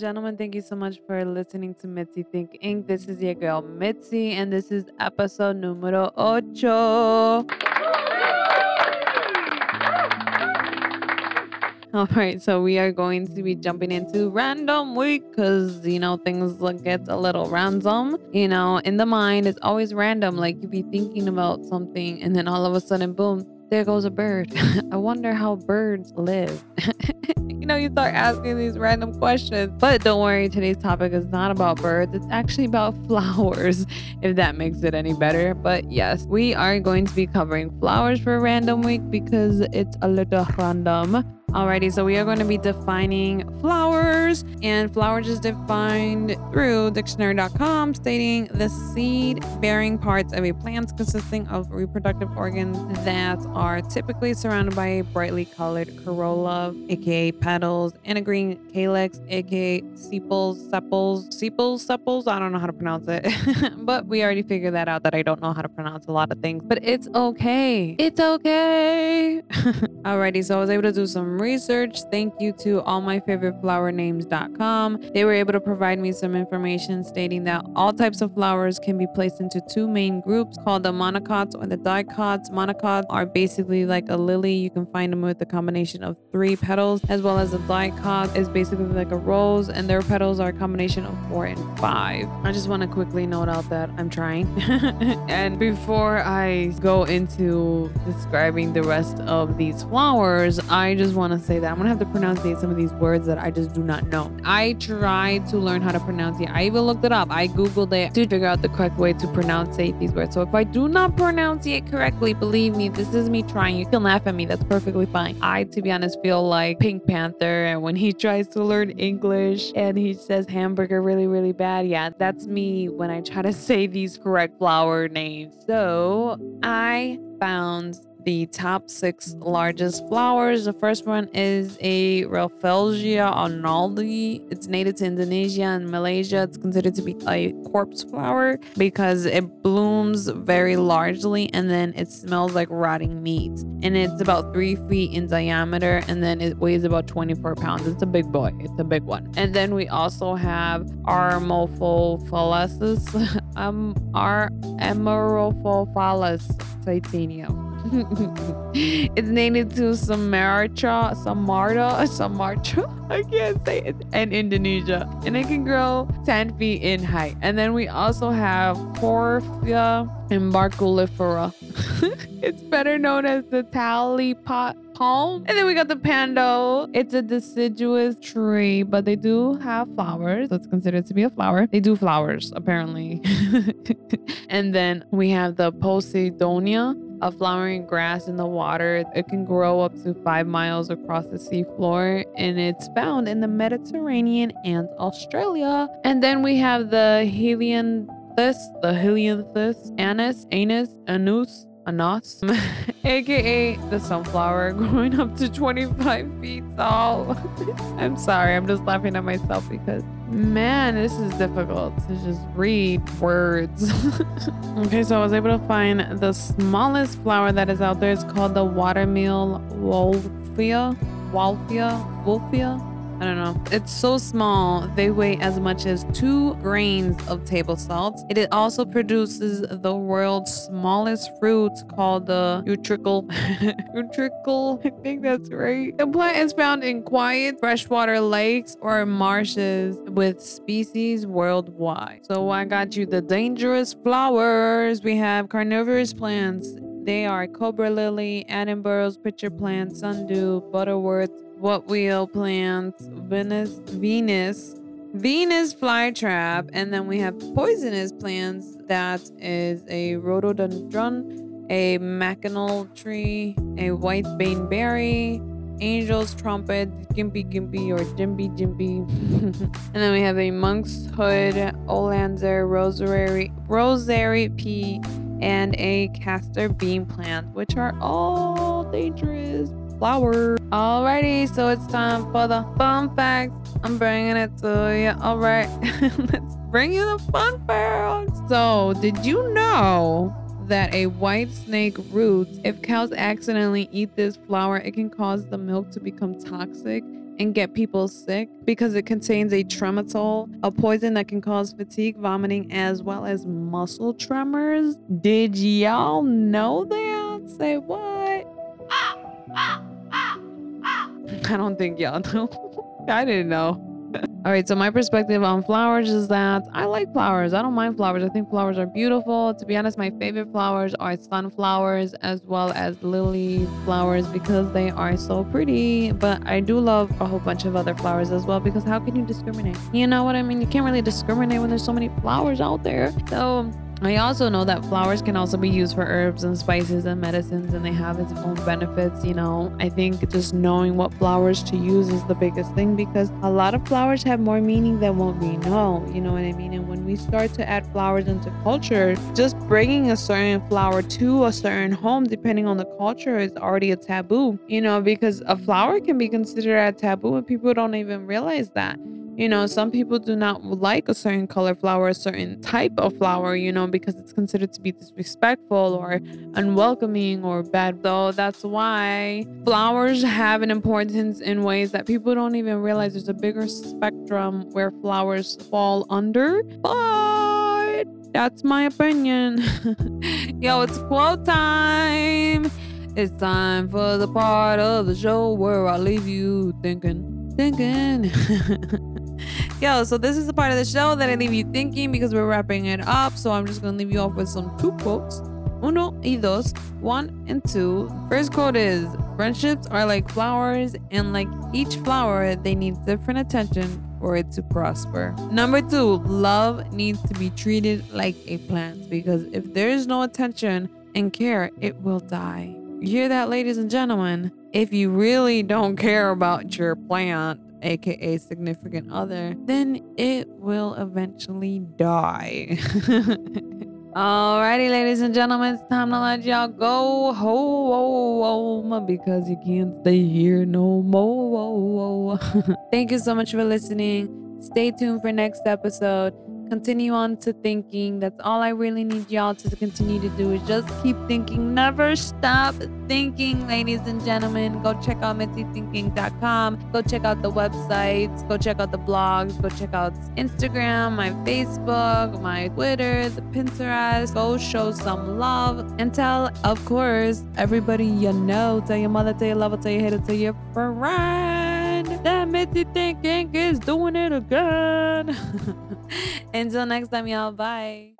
Gentlemen. Thank you so much for listening to Mitzy Thinking This is your girl Mitzy, and this is episode numero ocho. All right, so we are going to be jumping into random week because you know things get a little random. You know, in the mind, it's always random. Like you be thinking about something, and then all of a sudden, boom, there goes a bird. I wonder how birds live. you know, you start asking these random questions. But don't worry, today's topic is not about birds. It's actually about flowers, if that makes it any better. But yes, we are going to be covering flowers for random week because it's a little random. Alrighty, so we are going to be defining flowers, and flowers is defined through dictionary.com, stating the seed bearing parts of a plant consisting of reproductive organs that are typically surrounded by a brightly colored corolla, aka petals, and a green calyx, aka sepals, sepals, sepals, sepals. I don't know how to pronounce it, but we already figured that out that I don't know how to pronounce a lot of things, but it's okay. It's okay. Alrighty, so I was able to do some research. Thank you to allmyfavoriteflowernames.com. They were able to provide me some information stating that all types of flowers can be placed into two main groups called the monocots or the dicots. Monocots are basically like a lily. You can find them with a combination of three petals, as well as a dicot is basically like a rose, and their petals are a combination of four and five. I just want to quickly note out that I'm trying. and before I go into describing the rest of these flowers, I just want to say that I'm gonna have to pronounce some of these words that I just do not know. I tried to learn how to pronounce it. I even looked it up. I googled it to figure out the correct way to pronounce these words. So if I do not pronounce it correctly, believe me, this is me trying. You can laugh at me. That's perfectly fine. I, to be honest, feel like Pink Panther, and when he tries to learn English and he says hamburger really, really bad. Yeah, that's me when I try to say these correct flower names. So I found the top six largest flowers. The first one is a Rafflesia arnoldi. It's native to Indonesia and Malaysia. It's considered to be a corpse flower because it blooms very largely and then it smells like rotting meat. And it's about three feet in diameter and then it weighs about 24 pounds. It's a big boy. It's a big one. And then we also have Armophophalis, um, our Emeropophalis titanium. it's native to Samarcha, Samarta, Samarcha. I can't say it. And Indonesia. And it can grow 10 feet in height. And then we also have Porphia embarculifera. it's better known as the tally pot palm. And then we got the pando. It's a deciduous tree, but they do have flowers. So it's considered to be a flower. They do flowers, apparently. and then we have the Posidonia a flowering grass in the water. It can grow up to five miles across the seafloor and it's found in the Mediterranean and Australia. And then we have the Helianthus, the Helianthus anus, anus, anus, anas, aka the sunflower, growing up to 25 feet tall. I'm sorry, I'm just laughing at myself because man, this is difficult to just read words. okay, so I was able to find the smallest flower that is out there. It's called the watermill wolffia. Wolfia? Wolfia? I don't know. It's so small, they weigh as much as two grains of table salt. It also produces the world's smallest fruit called the utricle. utricle, I think that's right. The plant is found in quiet freshwater lakes or marshes with species worldwide. So I got you the dangerous flowers. We have carnivorous plants. They are cobra lily, Attenborough's pitcher plant, sundew, butterworth, what wheel plants, Venus, Venus, Venus flytrap, and then we have poisonous plants. That is a rhododendron, a mackinaw tree, a white baneberry, angel's trumpet, gimpy gimpy or jimpy jimpy. and then we have a monk's hood, oleander, rosary, rosary pea, and a castor bean plant, which are all dangerous flower. Alrighty, so it's time for the fun facts. I'm bringing it to you. All right, let's bring you the fun facts. So, did you know that a white snake root, if cows accidentally eat this flower, it can cause the milk to become toxic and get people sick because it contains a tremetol, a poison that can cause fatigue, vomiting, as well as muscle tremors. Did y'all know that? Say what? Ah, ah. I don't think y'all know. I didn't know. All right, so my perspective on flowers is that I like flowers. I don't mind flowers. I think flowers are beautiful. To be honest, my favorite flowers are sunflowers as well as lily flowers because they are so pretty. But I do love a whole bunch of other flowers as well because how can you discriminate? You know what I mean? You can't really discriminate when there's so many flowers out there. So I also know that flowers can also be used for herbs and spices and medicines, and they have its own benefits. You know, I think just knowing what flowers to use is the biggest thing because a lot of flowers have more meaning than what we know. You know what I mean? And when we start to add flowers into culture, just bringing a certain flower to a certain home, depending on the culture, is already a taboo. You know, because a flower can be considered a taboo, and people don't even realize that. You know, some people do not like a certain color flower, a certain type of flower, you know, because it's considered to be disrespectful or unwelcoming or bad. So that's why flowers have an importance in ways that people don't even realize there's a bigger spectrum where flowers fall under. But that's my opinion. Yo, it's quote time. It's time for the part of the show where I leave you thinking, thinking. Yo, so this is the part of the show that I leave you thinking because we're wrapping it up. So I'm just gonna leave you off with some two quotes. Uno y dos, one and two. First quote is Friendships are like flowers, and like each flower, they need different attention for it to prosper. Number two, love needs to be treated like a plant because if there is no attention and care, it will die. You hear that, ladies and gentlemen? If you really don't care about your plant, aka significant other, then it will eventually die. Alrighty, ladies and gentlemen, it's time to let y'all go home because you can't stay here no more. Thank you so much for listening. Stay tuned for next episode continue on to thinking. That's all I really need y'all to continue to do is just keep thinking. Never stop thinking, ladies and gentlemen. Go check out mitzythinking.com. Go check out the websites. Go check out the blogs. Go check out Instagram, my Facebook, my Twitter, the Pinterest. Go show some love and tell, of course, everybody you know. Tell your mother, tell your lover, tell your hater, tell your friend that Mitzy Thinking is doing it again. Until next time, y'all. Bye.